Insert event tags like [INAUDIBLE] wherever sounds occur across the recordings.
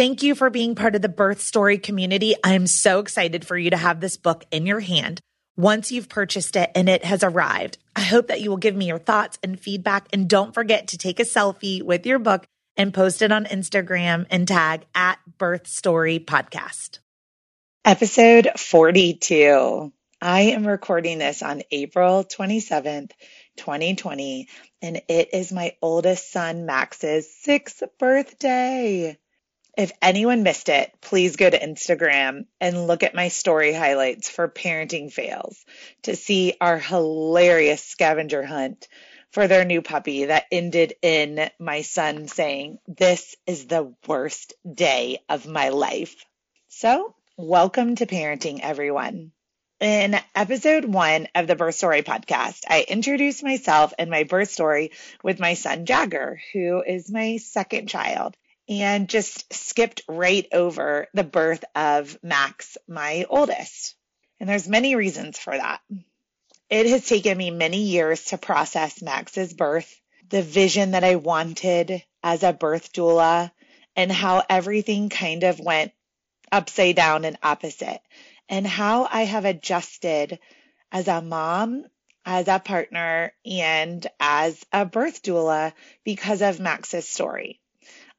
Thank you for being part of the birth story community. I am so excited for you to have this book in your hand once you've purchased it and it has arrived. I hope that you will give me your thoughts and feedback. And don't forget to take a selfie with your book and post it on Instagram and tag at Birth Story Podcast. Episode 42. I am recording this on April 27th, 2020, and it is my oldest son, Max's sixth birthday. If anyone missed it, please go to Instagram and look at my story highlights for parenting fails to see our hilarious scavenger hunt for their new puppy that ended in my son saying, This is the worst day of my life. So, welcome to parenting, everyone. In episode one of the Birth Story podcast, I introduced myself and my birth story with my son Jagger, who is my second child, and just skipped right over the birth of Max, my oldest. And there's many reasons for that. It has taken me many years to process Max's birth, the vision that I wanted as a birth doula, and how everything kind of went upside down and opposite, and how I have adjusted as a mom, as a partner, and as a birth doula because of Max's story.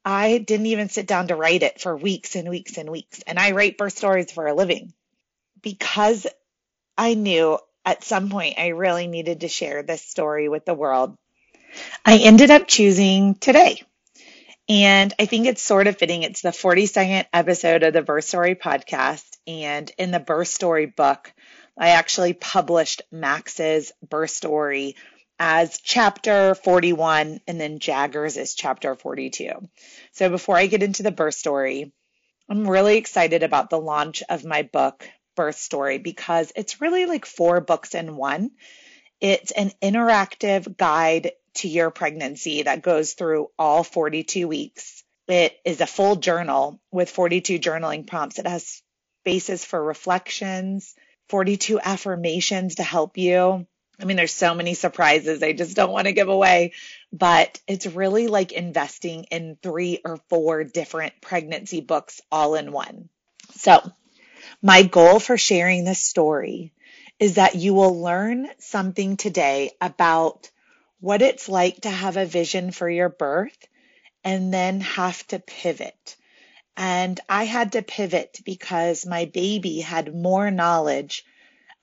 I didn't even sit down to write it for weeks and weeks and weeks, and I write birth stories for a living because I knew at some point I really needed to share this story with the world. I ended up choosing today. And I think it's sort of fitting. It's the 42nd episode of the Birth Story podcast. And in the Birth Story book, I actually published Max's birth story as chapter 41, and then Jagger's is chapter 42. So before I get into the birth story, I'm really excited about the launch of my book, birth story because it's really like four books in one. It's an interactive guide to your pregnancy that goes through all 42 weeks. It is a full journal with 42 journaling prompts. It has spaces for reflections, 42 affirmations to help you. I mean, there's so many surprises I just don't want to give away, but it's really like investing in three or four different pregnancy books all in one. So my goal for sharing this story is that you will learn something today about what it's like to have a vision for your birth and then have to pivot. And I had to pivot because my baby had more knowledge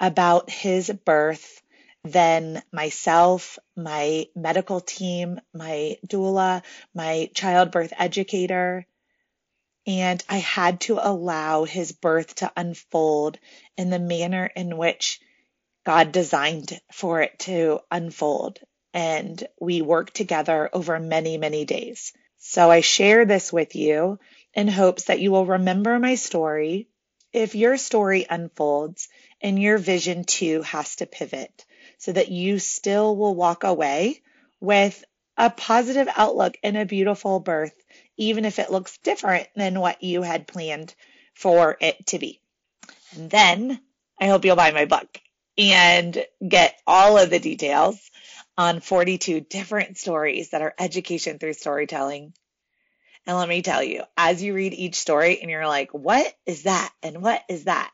about his birth than myself, my medical team, my doula, my childbirth educator, and I had to allow his birth to unfold in the manner in which God designed for it to unfold. And we worked together over many, many days. So I share this with you in hopes that you will remember my story. If your story unfolds and your vision too has to pivot so that you still will walk away with a positive outlook and a beautiful birth even if it looks different than what you had planned for it to be. And then I hope you'll buy my book and get all of the details on 42 different stories that are education through storytelling. And let me tell you, as you read each story and you're like, what is that? And what is that?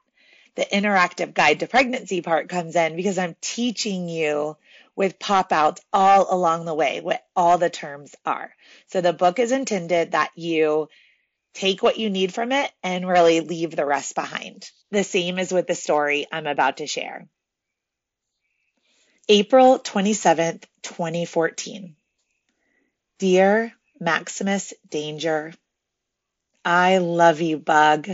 The interactive guide to pregnancy part comes in because I'm teaching you with pop outs all along the way, what all the terms are. So the book is intended that you take what you need from it and really leave the rest behind. The same is with the story I'm about to share. April 27th, 2014. Dear Maximus Danger, I love you, Bug.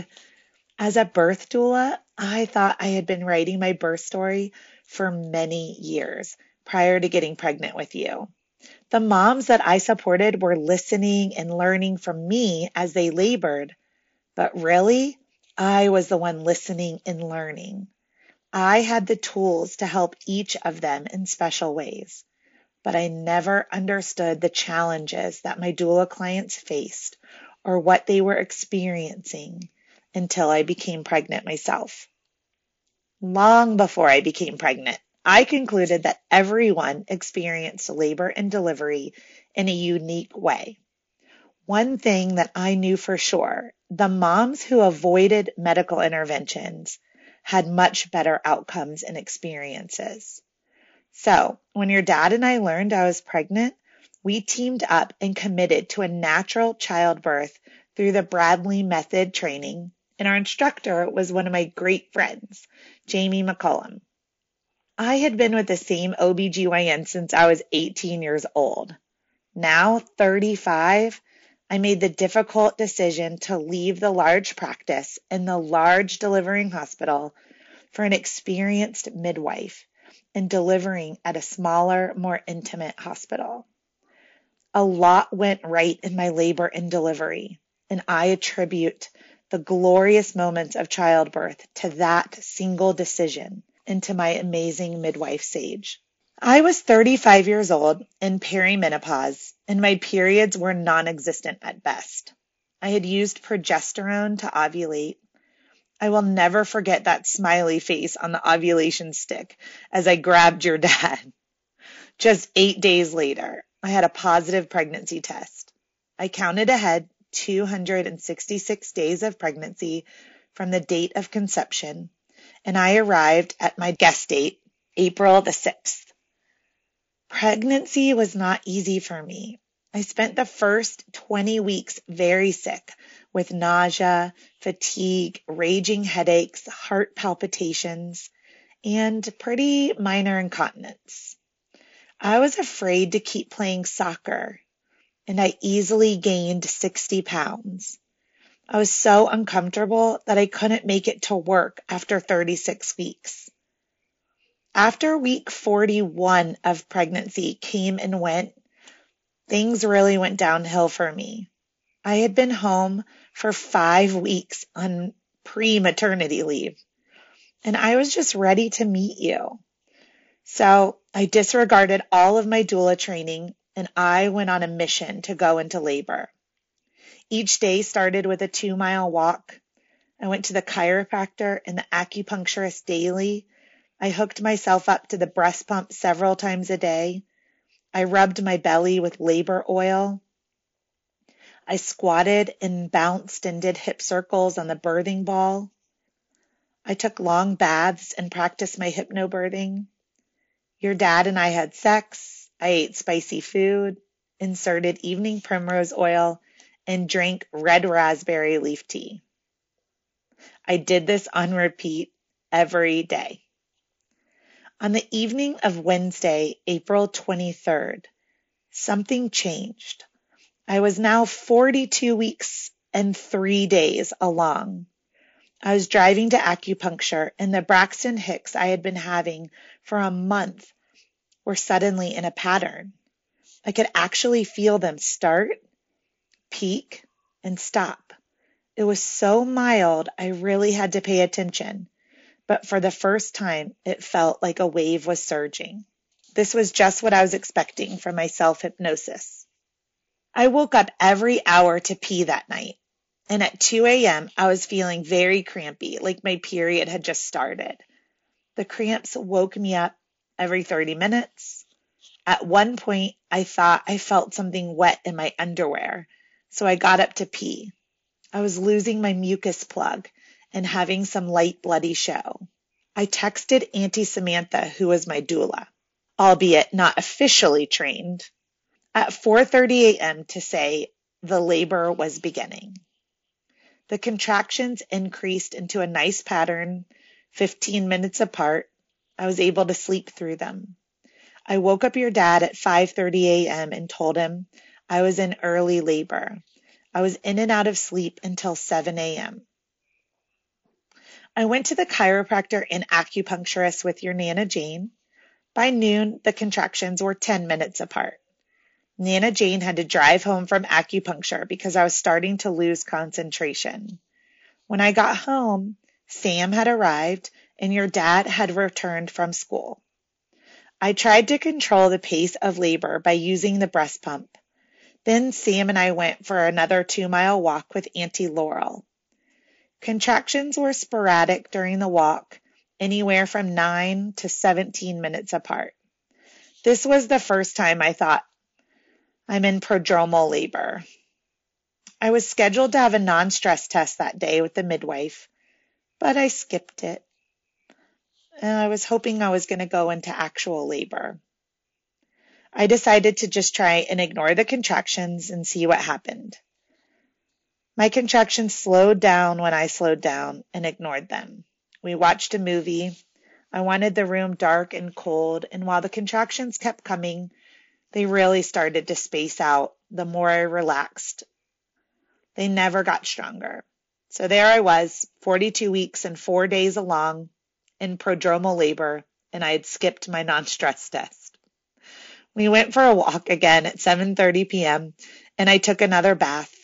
As a birth doula, I thought I had been writing my birth story for many years prior to getting pregnant with you. The moms that I supported were listening and learning from me as they labored, but really, I was the one listening and learning. I had the tools to help each of them in special ways, but I never understood the challenges that my doula clients faced or what they were experiencing until I became pregnant myself. Long before I became pregnant, I concluded that everyone experienced labor and delivery in a unique way. One thing that I knew for sure, the moms who avoided medical interventions had much better outcomes and experiences. So when your dad and I learned I was pregnant, we teamed up and committed to a natural childbirth through the Bradley method training. And our instructor was one of my great friends, Jamie McCullum. I had been with the same OBGYN since I was 18 years old. Now, 35, I made the difficult decision to leave the large practice in the large delivering hospital for an experienced midwife and delivering at a smaller, more intimate hospital. A lot went right in my labor and delivery, and I attribute the glorious moments of childbirth to that single decision and to my amazing midwife Sage. I was 35 years old in perimenopause, and my periods were non existent at best. I had used progesterone to ovulate. I will never forget that smiley face on the ovulation stick as I grabbed your dad. Just eight days later, I had a positive pregnancy test. I counted ahead 266 days of pregnancy from the date of conception, and I arrived at my guest date, April the 6th. Pregnancy was not easy for me. I spent the first 20 weeks very sick with nausea, fatigue, raging headaches, heart palpitations, and pretty minor incontinence. I was afraid to keep playing soccer and I easily gained 60 pounds. I was so uncomfortable that I couldn't make it to work after 36 weeks. After week 41 of pregnancy came and went, things really went downhill for me. I had been home for five weeks on pre maternity leave, and I was just ready to meet you. So I disregarded all of my doula training and I went on a mission to go into labor. Each day started with a two mile walk. I went to the chiropractor and the acupuncturist daily. I hooked myself up to the breast pump several times a day. I rubbed my belly with labor oil. I squatted and bounced and did hip circles on the birthing ball. I took long baths and practiced my hypnobirthing. Your dad and I had sex. I ate spicy food, inserted evening primrose oil, and drank red raspberry leaf tea. I did this on repeat every day. On the evening of Wednesday, April 23rd, something changed. I was now 42 weeks and three days along. I was driving to acupuncture and the Braxton Hicks I had been having for a month were suddenly in a pattern. I could actually feel them start, peak, and stop. It was so mild, I really had to pay attention. But for the first time, it felt like a wave was surging. This was just what I was expecting from my self hypnosis. I woke up every hour to pee that night. And at 2 a.m., I was feeling very crampy, like my period had just started. The cramps woke me up every 30 minutes. At one point, I thought I felt something wet in my underwear, so I got up to pee. I was losing my mucus plug and having some light bloody show. I texted Auntie Samantha, who was my doula, albeit not officially trained, at 4:30 a.m. to say the labor was beginning. The contractions increased into a nice pattern, 15 minutes apart, I was able to sleep through them. I woke up your dad at 5:30 a.m. and told him I was in early labor. I was in and out of sleep until 7 a.m. I went to the chiropractor and acupuncturist with your Nana Jane. By noon, the contractions were 10 minutes apart. Nana Jane had to drive home from acupuncture because I was starting to lose concentration. When I got home, Sam had arrived and your dad had returned from school. I tried to control the pace of labor by using the breast pump. Then Sam and I went for another two mile walk with Auntie Laurel. Contractions were sporadic during the walk, anywhere from 9 to 17 minutes apart. This was the first time I thought, I'm in prodromal labor. I was scheduled to have a non stress test that day with the midwife, but I skipped it and I was hoping I was going to go into actual labor. I decided to just try and ignore the contractions and see what happened. My contractions slowed down when I slowed down and ignored them. We watched a movie. I wanted the room dark and cold, and while the contractions kept coming, they really started to space out the more I relaxed. They never got stronger. So there I was, 42 weeks and four days along, in prodromal labor and I had skipped my non-stress test. We went for a walk again at 7:30 p.m. and I took another bath.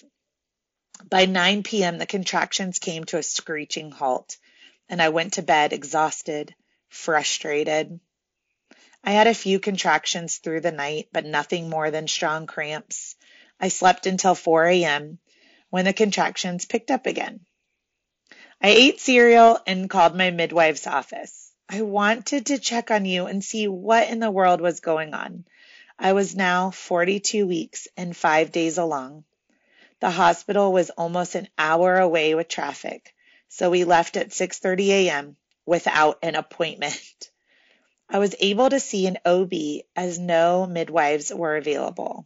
By 9 p.m. the contractions came to a screeching halt and I went to bed exhausted, frustrated. I had a few contractions through the night, but nothing more than strong cramps. I slept until 4 a.m. when the contractions picked up again. I ate cereal and called my midwife's office. I wanted to check on you and see what in the world was going on. I was now 42 weeks and five days along. The hospital was almost an hour away with traffic, so we left at 6:30 a.m. without an appointment. [LAUGHS] I was able to see an OB as no midwives were available.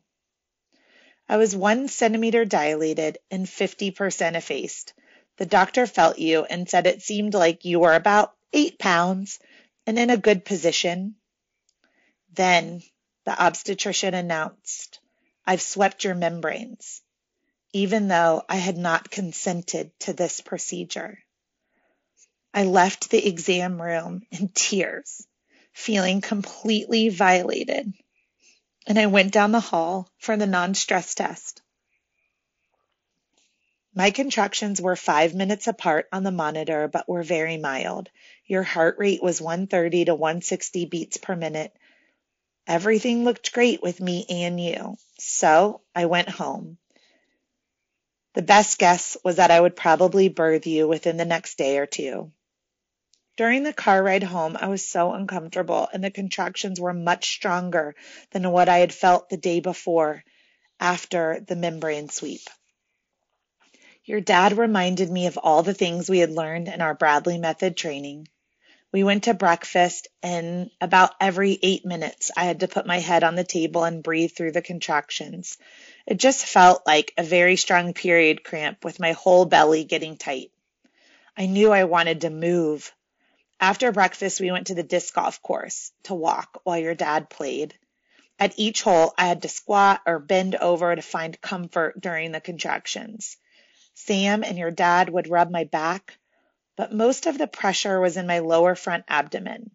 I was one centimeter dilated and 50% effaced. The doctor felt you and said it seemed like you were about eight pounds and in a good position. Then the obstetrician announced, I've swept your membranes, even though I had not consented to this procedure. I left the exam room in tears feeling completely violated, and I went down the hall for the non stress test. My contractions were five minutes apart on the monitor, but were very mild. Your heart rate was 130 to 160 beats per minute. Everything looked great with me and you. So I went home. The best guess was that I would probably birth you within the next day or two. During the car ride home, I was so uncomfortable, and the contractions were much stronger than what I had felt the day before after the membrane sweep. Your dad reminded me of all the things we had learned in our Bradley method training. We went to breakfast, and about every eight minutes, I had to put my head on the table and breathe through the contractions. It just felt like a very strong period cramp with my whole belly getting tight. I knew I wanted to move, after breakfast, we went to the disc golf course to walk while your dad played. At each hole, I had to squat or bend over to find comfort during the contractions. Sam and your dad would rub my back, but most of the pressure was in my lower front abdomen.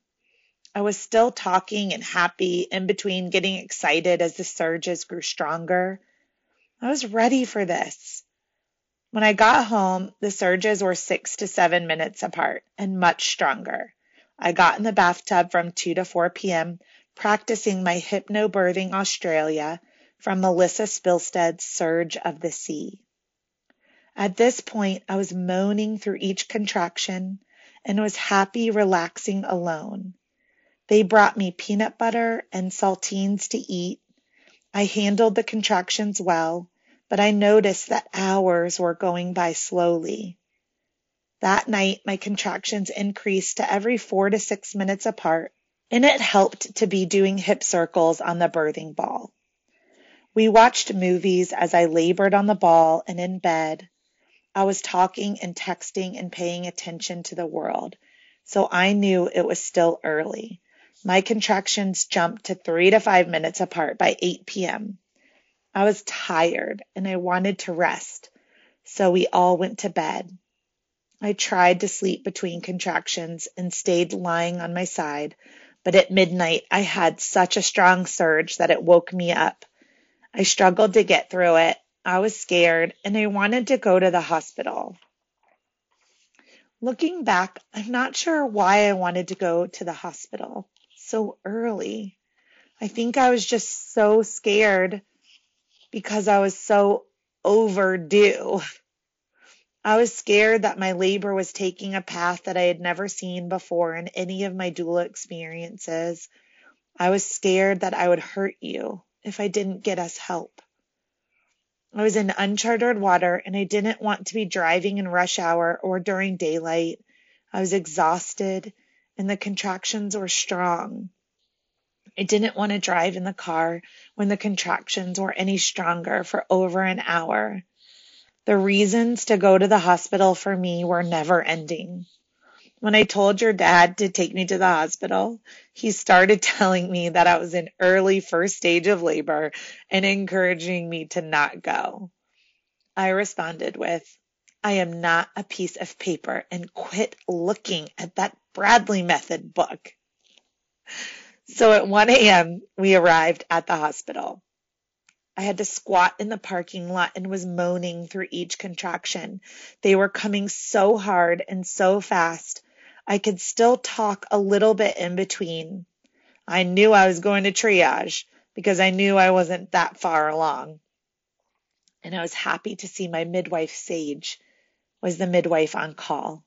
I was still talking and happy in between getting excited as the surges grew stronger. I was ready for this. When I got home, the surges were six to seven minutes apart and much stronger. I got in the bathtub from 2 to 4 p.m., practicing my Hypnobirthing Australia from Melissa Spilsted's Surge of the Sea. At this point, I was moaning through each contraction and was happy relaxing alone. They brought me peanut butter and saltines to eat. I handled the contractions well but I noticed that hours were going by slowly. That night, my contractions increased to every four to six minutes apart, and it helped to be doing hip circles on the birthing ball. We watched movies as I labored on the ball and in bed. I was talking and texting and paying attention to the world, so I knew it was still early. My contractions jumped to three to five minutes apart by 8 p.m. I was tired and I wanted to rest, so we all went to bed. I tried to sleep between contractions and stayed lying on my side, but at midnight I had such a strong surge that it woke me up. I struggled to get through it. I was scared and I wanted to go to the hospital. Looking back, I'm not sure why I wanted to go to the hospital so early. I think I was just so scared because I was so overdue. I was scared that my labor was taking a path that I had never seen before in any of my doula experiences. I was scared that I would hurt you if I didn't get us help. I was in uncharted water and I didn't want to be driving in rush hour or during daylight. I was exhausted and the contractions were strong. I didn't want to drive in the car when the contractions were any stronger for over an hour. The reasons to go to the hospital for me were never ending. When I told your dad to take me to the hospital, he started [LAUGHS] telling me that I was in early first stage of labor and encouraging me to not go. I responded with, I am not a piece of paper and quit looking at that Bradley method book. So at 1 a.m., we arrived at the hospital. I had to squat in the parking lot and was moaning through each contraction. They were coming so hard and so fast. I could still talk a little bit in between. I knew I was going to triage because I knew I wasn't that far along. And I was happy to see my midwife, Sage, was the midwife on call.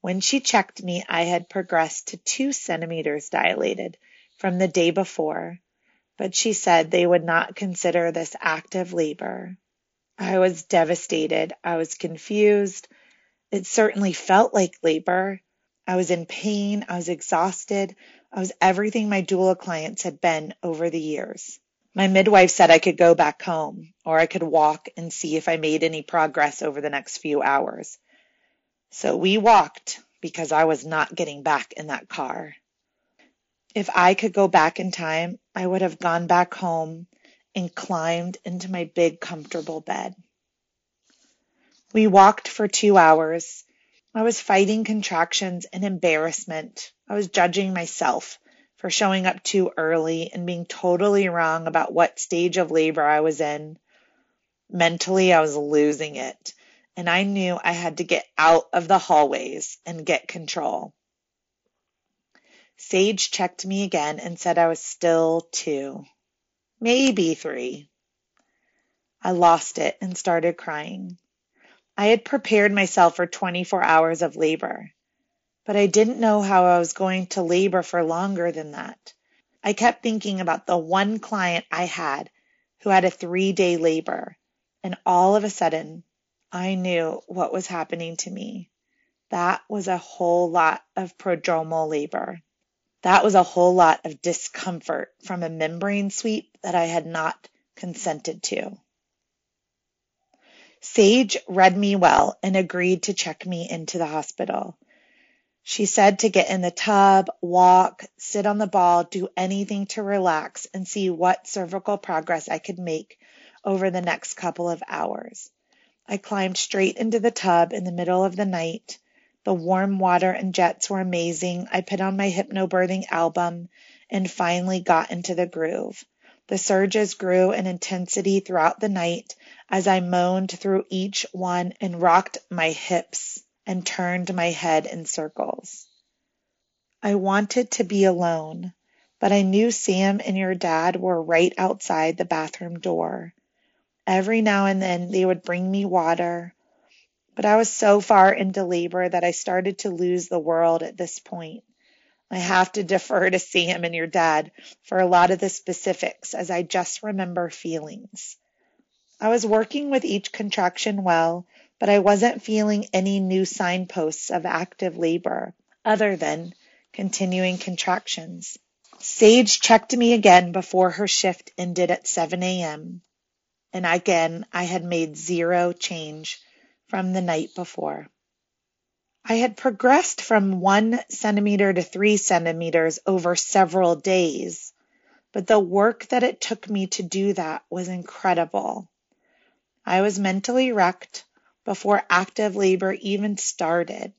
When she checked me, I had progressed to two centimeters dilated from the day before, but she said they would not consider this active labor. I was devastated. I was confused. It certainly felt like labor. I was in pain. I was exhausted. I was everything my doula clients had been over the years. My midwife said I could go back home or I could walk and see if I made any progress over the next few hours. So we walked because I was not getting back in that car. If I could go back in time, I would have gone back home and climbed into my big comfortable bed. We walked for two hours. I was fighting contractions and embarrassment. I was judging myself for showing up too early and being totally wrong about what stage of labor I was in. Mentally, I was losing it, and I knew I had to get out of the hallways and get control. Sage checked me again and said I was still two, maybe three. I lost it and started crying. I had prepared myself for 24 hours of labor, but I didn't know how I was going to labor for longer than that. I kept thinking about the one client I had who had a three day labor, and all of a sudden, I knew what was happening to me. That was a whole lot of prodromal labor. That was a whole lot of discomfort from a membrane sweep that I had not consented to. Sage read me well and agreed to check me into the hospital. She said to get in the tub, walk, sit on the ball, do anything to relax and see what cervical progress I could make over the next couple of hours. I climbed straight into the tub in the middle of the night. The warm water and jets were amazing. I put on my hypnobirthing album and finally got into the groove. The surges grew in intensity throughout the night as I moaned through each one and rocked my hips and turned my head in circles. I wanted to be alone, but I knew Sam and your dad were right outside the bathroom door. Every now and then they would bring me water, but I was so far into labor that I started to lose the world at this point. I have to defer to Sam and your dad for a lot of the specifics as I just remember feelings. I was working with each contraction well, but I wasn't feeling any new signposts of active labor other than continuing contractions. Sage checked me again before her shift ended at 7 a.m. And again, I had made zero change from the night before. I had progressed from one centimeter to three centimeters over several days, but the work that it took me to do that was incredible. I was mentally wrecked before active labor even started.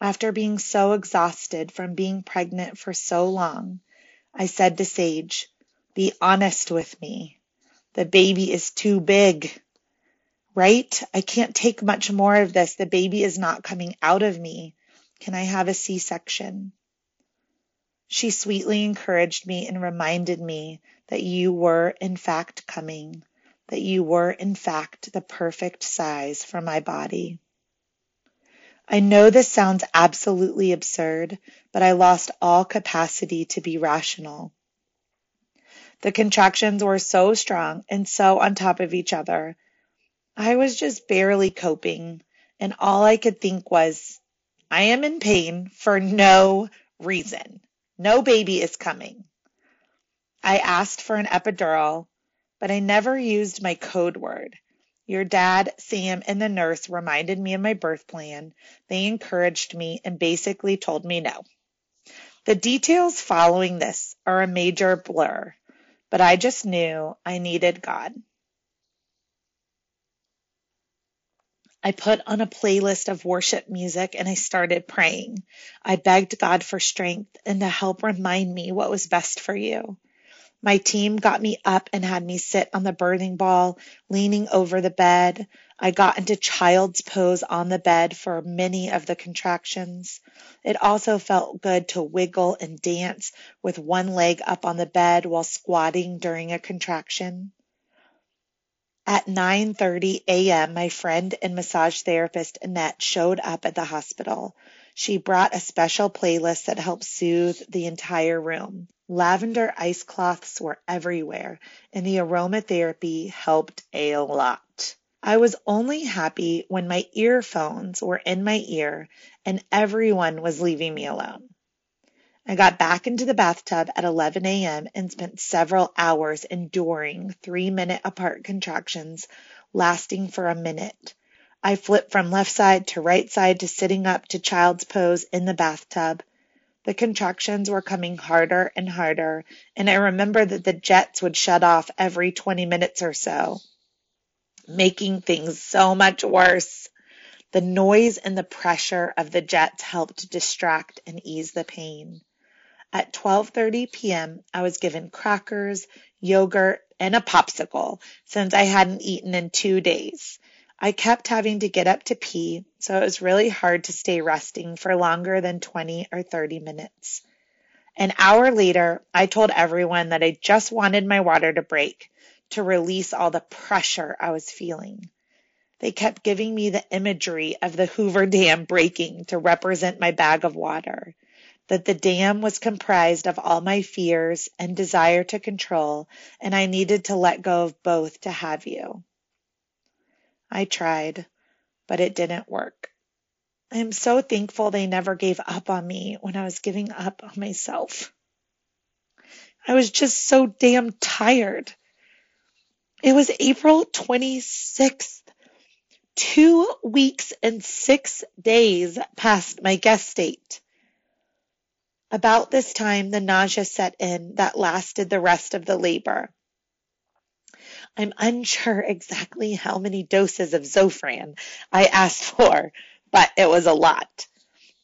After being so exhausted from being pregnant for so long, I said to Sage, Be honest with me. The baby is too big right? I can't take much more of this. The baby is not coming out of me. Can I have a C section? She sweetly encouraged me and reminded me that you were in fact coming, that you were in fact the perfect size for my body. I know this sounds absolutely absurd, but I lost all capacity to be rational. The contractions were so strong and so on top of each other I was just barely coping, and all I could think was, I am in pain for no reason. No baby is coming. I asked for an epidural, but I never used my code word. Your dad, Sam, and the nurse reminded me of my birth plan. They encouraged me and basically told me no. The details following this are a major blur, but I just knew I needed God. I put on a playlist of worship music and I started praying. I begged God for strength and to help remind me what was best for you. My team got me up and had me sit on the birthing ball, leaning over the bed. I got into child's pose on the bed for many of the contractions. It also felt good to wiggle and dance with one leg up on the bed while squatting during a contraction. At 9:30 a.m., my friend and massage therapist Annette showed up at the hospital. She brought a special playlist that helped soothe the entire room. Lavender ice cloths were everywhere, and the aromatherapy helped a lot. I was only happy when my earphones were in my ear and everyone was leaving me alone. I got back into the bathtub at 11 a.m. and spent several hours enduring three minute apart contractions lasting for a minute. I flipped from left side to right side to sitting up to child's pose in the bathtub. The contractions were coming harder and harder, and I remember that the jets would shut off every 20 minutes or so, making things so much worse. The noise and the pressure of the jets helped distract and ease the pain. At 12:30 p.m., I was given crackers, yogurt, and a popsicle since I hadn't eaten in 2 days. I kept having to get up to pee, so it was really hard to stay resting for longer than 20 or 30 minutes. An hour later, I told everyone that I just wanted my water to break to release all the pressure I was feeling. They kept giving me the imagery of the Hoover Dam breaking to represent my bag of water that the dam was comprised of all my fears and desire to control, and I needed to let go of both to have you. I tried, but it didn't work. I am so thankful they never gave up on me when I was giving up on myself. I was just so damn tired. It was April 26th. Two weeks and six days past my guest date. About this time, the nausea set in that lasted the rest of the labor. I'm unsure exactly how many doses of Zofran I asked [LAUGHS] for, but it was a lot.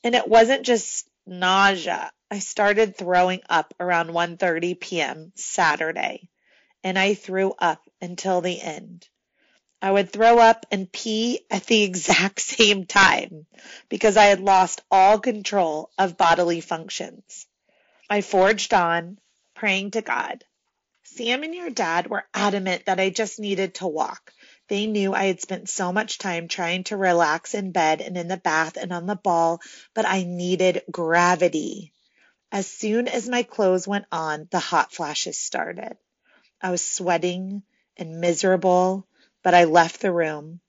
And it wasn't just nausea. I started throwing up around 1:30 p.m. Saturday, and I threw up until the end. I would throw up and pee at the [LAUGHS] exact same time because I had lost all control of bodily functions. I forged on, praying to God. Sam and your dad were adamant that I just needed to walk. They knew I had spent so much time trying to relax in bed and in the bath and on the ball, but I needed gravity. As soon as my clothes went on, the hot flashes started. I was sweating and miserable but I left the room.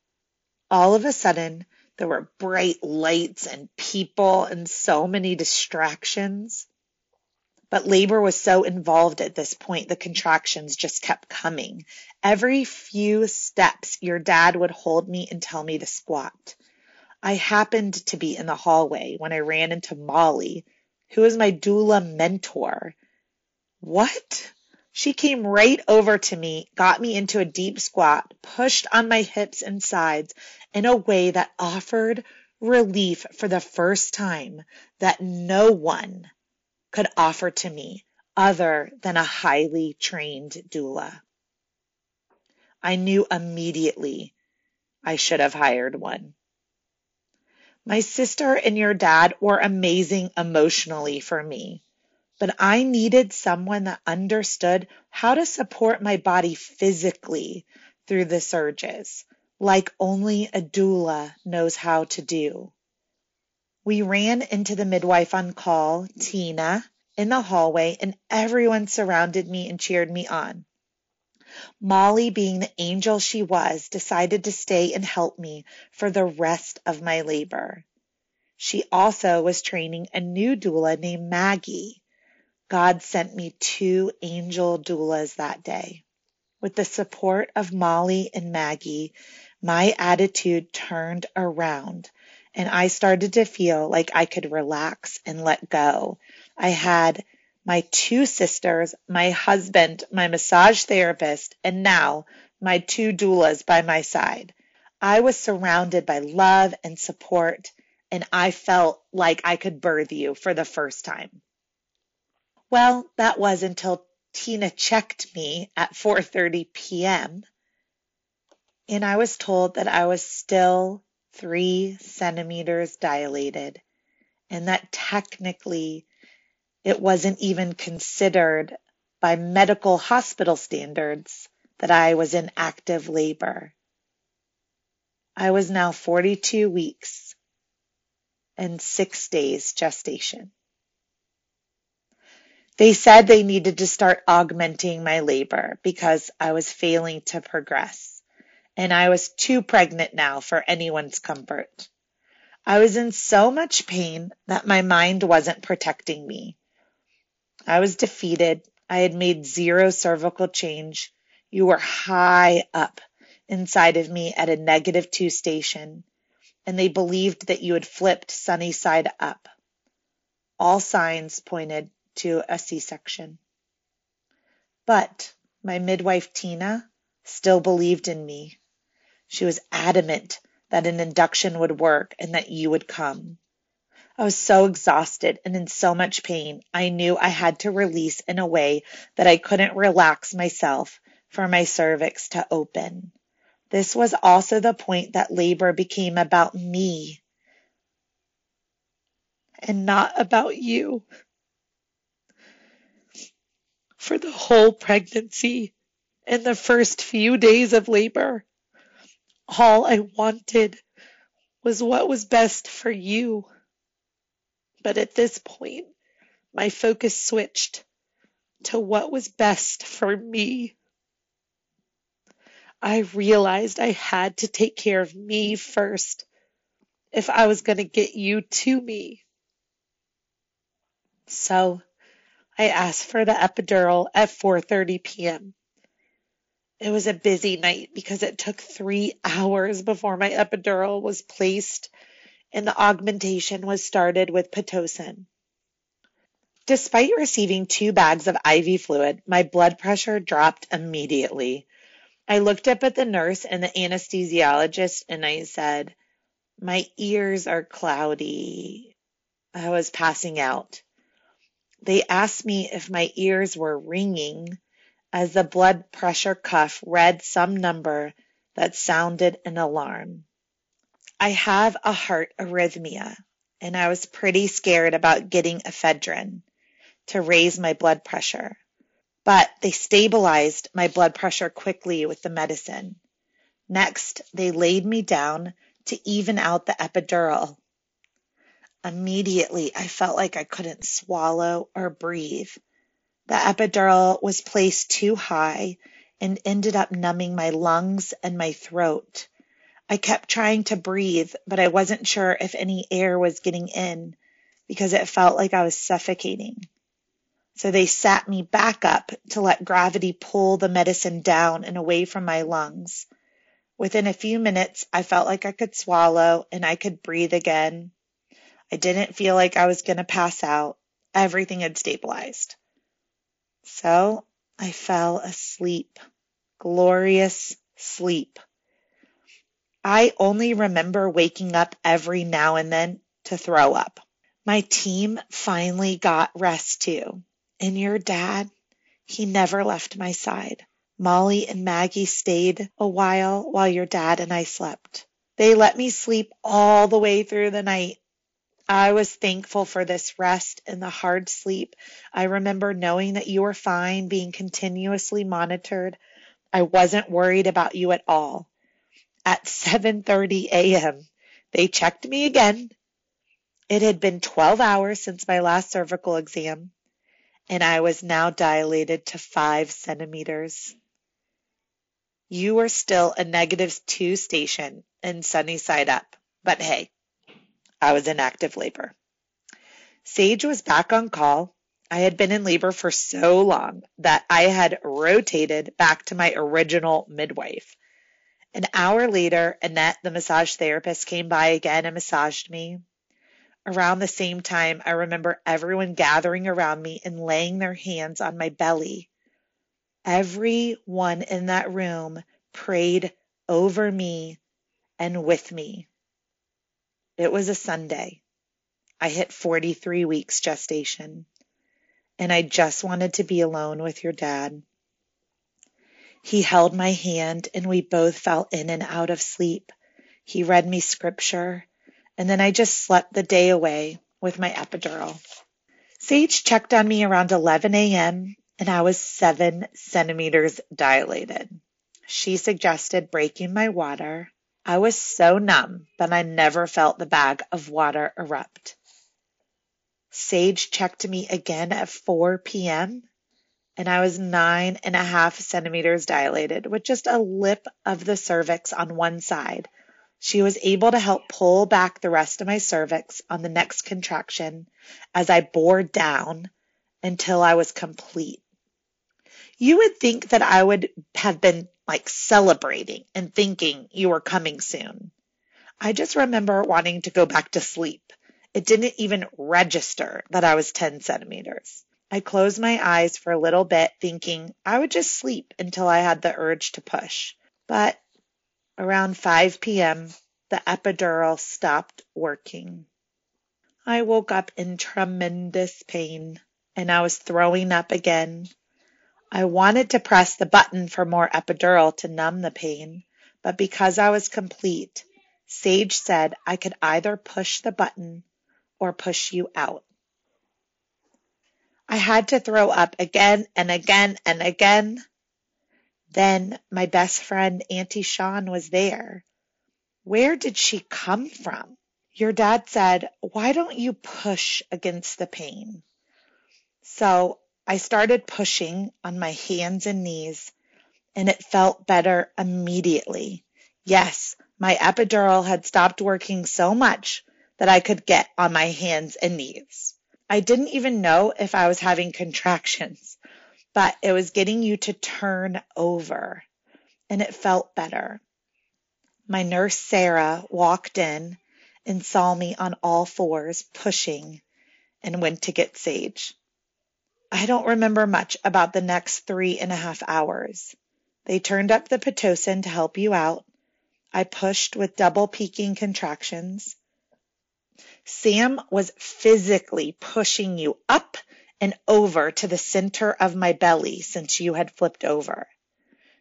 All of a sudden, there were bright lights and people and so many distractions. But labor was so involved at this point, the contractions just kept coming. Every few steps, your dad would hold me and tell me to squat. I happened to be in the hallway when I ran into Molly, who is my doula mentor. What? She came right over to me, got me into a deep squat, pushed on my hips and sides in a way that offered relief for the first time that no one could offer to me other than a highly trained doula. I knew immediately I should have hired one. My sister and your dad were amazing emotionally for me but I needed someone that understood how to support my body physically through the surges, like only a doula knows how to do. We ran into the midwife on call, Tina, in the hallway, and everyone surrounded me and cheered me on. Molly, being the angel she was, decided to stay and help me for the rest of my labor. She also was training a new doula named Maggie. God sent me two angel doulas that day. With the support of Molly and Maggie, my attitude turned around and I started to feel like I could relax and let go. I had my two sisters, my husband, my massage therapist, and now my two doulas by my side. I was surrounded by love and support, and I felt like I could birth you for the first time. Well, that was until Tina checked me at 4:30 p.m. and I was told that I was still 3 centimeters dilated and that technically it wasn't even considered by medical hospital standards that I was in active labor. I was now 42 weeks and six days gestation. They said they needed to start augmenting my labor because I was failing to progress, and I was too pregnant now for anyone's comfort. I was in so much pain that my mind wasn't protecting me. I was defeated. I had made zero cervical change. You were high up inside of me at a negative two station, and they believed that you had flipped sunny side up. All signs pointed to a C section. But my midwife, Tina, still believed in me. She was adamant that an induction would work and that you would come. I was so exhausted and in so much pain, I knew I had to release in a way that I couldn't relax myself for my cervix to open. This was also the point that labor became about me and not about you. For the whole pregnancy and the first few days of labor, all I wanted was what was best for you. But at this point, my focus switched to what was best for me. I realized I had to take care of me first if I was going to get you to me. So I asked for the epidural at 4:30 p.m. It was a busy night because it took 3 hours before my epidural was placed and the augmentation was started with pitocin. Despite receiving two bags of IV fluid, my blood pressure dropped immediately I looked up at the nurse and the anesthesiologist and I said, My ears are cloudy. I was passing out. They asked me if my ears were ringing as the blood pressure cuff read some number that sounded an alarm. I have a heart arrhythmia and I was pretty scared about getting ephedrine to raise my blood pressure but they stabilized my blood pressure quickly with the medicine. Next, they laid me down to even out the epidural. Immediately, I felt like I couldn't swallow or breathe. The epidural was placed too high and ended up numbing my lungs and my throat. I kept trying to breathe, but I wasn't sure if any air was getting in because it felt like I was suffocating. So they sat me back up to let gravity pull the medicine down and away from my lungs. Within a few minutes, I felt like I could swallow and I could breathe again. I didn't feel like I was going to pass out. Everything had stabilized. So I fell asleep. Glorious sleep. I only remember waking up every now and then to throw up. My team finally got rest too. And your dad, he never left my side. Molly and Maggie stayed a while while your dad and I slept. They let me sleep all the way through the night. I was thankful for this rest and the hard sleep. I remember knowing that you were fine, being continuously monitored. I wasn't worried about you at all. At 7:30 a.m., they checked me again. It had been 12 hours since my last cervical exam and I was now dilated to five centimeters. You were still a negative two station and sunny side up, but hey, I was in active labor. Sage was back on call. I had been in labor for so long that I had rotated back to my original midwife. An hour later, Annette, the massage therapist, came by again and massaged me. Around the same time, I remember everyone gathering around me and laying their hands on my belly. Everyone in that room prayed over me and with me. It was a Sunday. I hit 43 weeks gestation, and I just wanted to be alone with your dad. He held my hand, and we both fell in and out of sleep. He read me scripture, and then I just slept the day away with my epidural. Sage checked on me around 11 a.m., and I was seven centimeters dilated. She suggested breaking my water. I was so numb that I never felt the bag of water erupt. Sage checked me again at 4 p.m. and I was nine and a half centimeters dilated with just a lip of the cervix on one side. She was able to help pull back the rest of my cervix on the next contraction as I bore down until I was complete. You would think that I would have been like celebrating and thinking you were coming soon. I just remember wanting to go back to sleep. It didn't even register that I was 10 centimeters. I closed my eyes for a little bit, thinking I would just sleep until I had the urge to push. But around 5 p.m., the epidural stopped working. I woke up in tremendous pain and I was throwing up again. I wanted to press the button for more epidural to numb the pain, but because I was complete, Sage said I could either push the button or push you out. I had to throw up again and again and again. Then my best friend, Auntie Sean, was there. Where did she come from? Your dad said, Why don't you push against the pain? So I started pushing on my hands and knees, and it felt better immediately. Yes, my epidural had stopped working so much that I could get on my hands and knees. I didn't even know if I was having contractions, but it was getting you to turn over, and it felt better. My nurse, Sarah, walked in and saw me on all fours pushing and went to get Sage. I don't remember much about the next three and a half hours. They turned up the Pitocin to help you out. I pushed with double peaking contractions. Sam was physically pushing you up and over to the center of my belly since you had flipped over.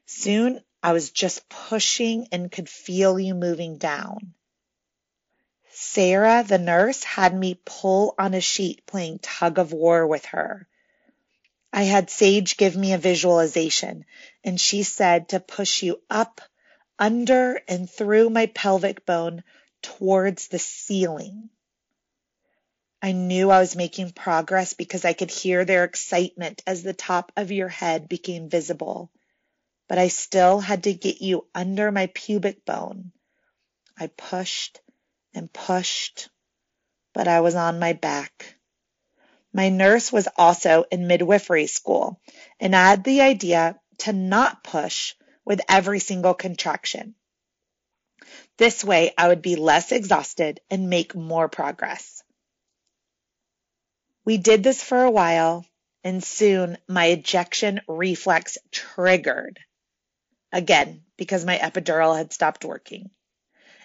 Soon I was just pushing and could feel you moving down. Sarah, the nurse, had me pull on a sheet playing tug of war with her. I had Sage give me a visualization, and she said to push you up, under, and through my pelvic bone towards the ceiling. I knew I was making progress because I could hear their excitement as the top of your head became visible. But I still had to get you under my pubic bone. I pushed and pushed, but I was on my back. My nurse was also in midwifery school and I had the idea to not push with every single contraction. This way I would be less exhausted and make more progress. We did this for a while and soon my ejection reflex triggered again because my epidural had stopped working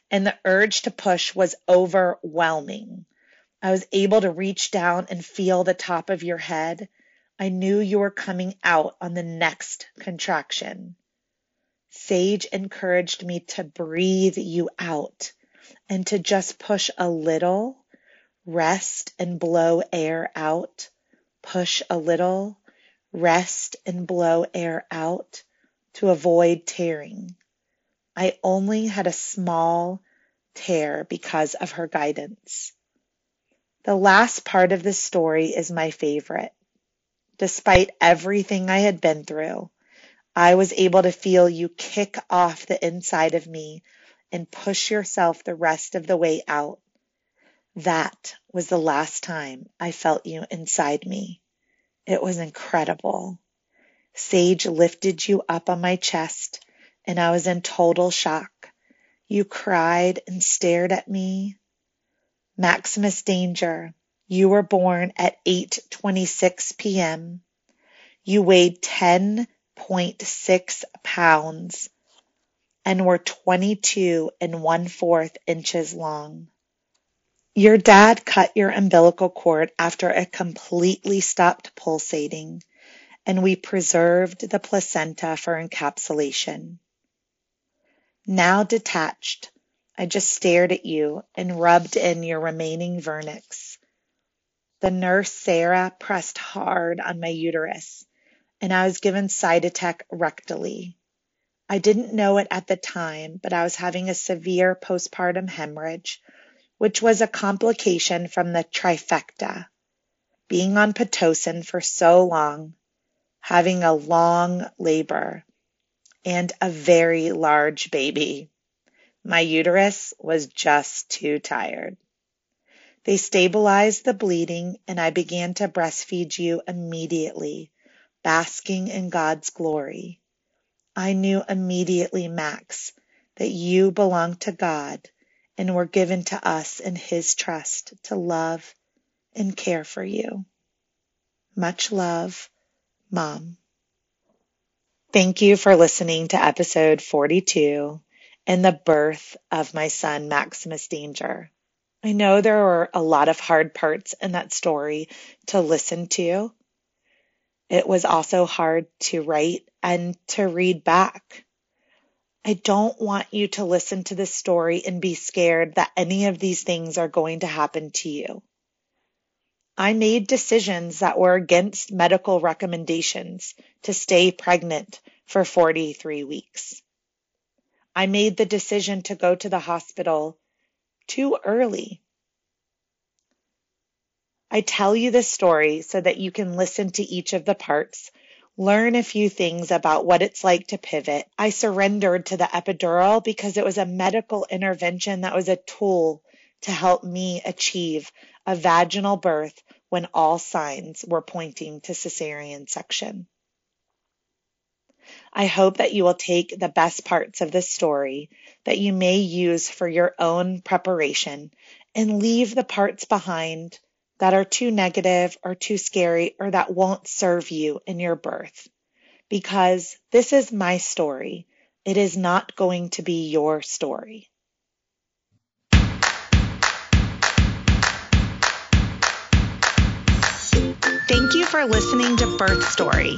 and the urge to push was overwhelming. I was able to reach down and feel the top of your head. I knew you were coming out on the next contraction. Sage encouraged me to breathe you out and to just push a little, rest and blow air out, push a little, rest and blow air out to avoid tearing. I only had a small tear because of her guidance. The last part of the story is my favorite. Despite everything I had been through, I was able to feel you kick off the inside of me and push yourself the rest of the way out. That was the last time I felt you inside me. It was incredible. Sage lifted you up on my chest and I was in total shock. You cried and stared at me. Maximus Danger, you were born at 8:26 p.m. You weighed 10.6 pounds. and were 22 and one fourth inches long. Your dad cut your umbilical cord after it completely stopped pulsating, and we preserved the placenta for encapsulation. Now detached, I just stared at you and rubbed in your remaining vernix. The nurse, Sarah, pressed hard on my uterus, and I was given Cytotec rectally. I didn't know it at the time, but I was having a severe postpartum hemorrhage, which was a complication from the trifecta. Being on Pitocin for so long, having a long labor, and a very large baby. My uterus was just too tired. They stabilized the bleeding, and I began to breastfeed you immediately, basking in God's glory. I knew immediately, Max, that you belonged to God and were given to us in His trust to love and care for you. Much love, Mom. Thank you for listening to episode 42 and the birth of my son, Maximus Danger. I know there were a lot of hard parts in that story to listen to. It was also hard to write and to read back. I don't want you to listen to this story and be scared that any of these things are going to happen to you. I made decisions that were against medical recommendations to stay pregnant for 43 weeks. I made the decision to go to the hospital too early. I tell you this story so that you can listen to each of the parts, learn a few things about what it's like to pivot. I surrendered to the epidural because it was a medical intervention that was a tool to help me achieve a vaginal birth when all signs were pointing to cesarean section. I hope that you will take the best parts of this story that you may use for your own preparation and leave the parts behind that are too negative or too scary or that won't serve you in your birth. Because this is my story. It is not going to be your story. Thank you for listening to Birth Story.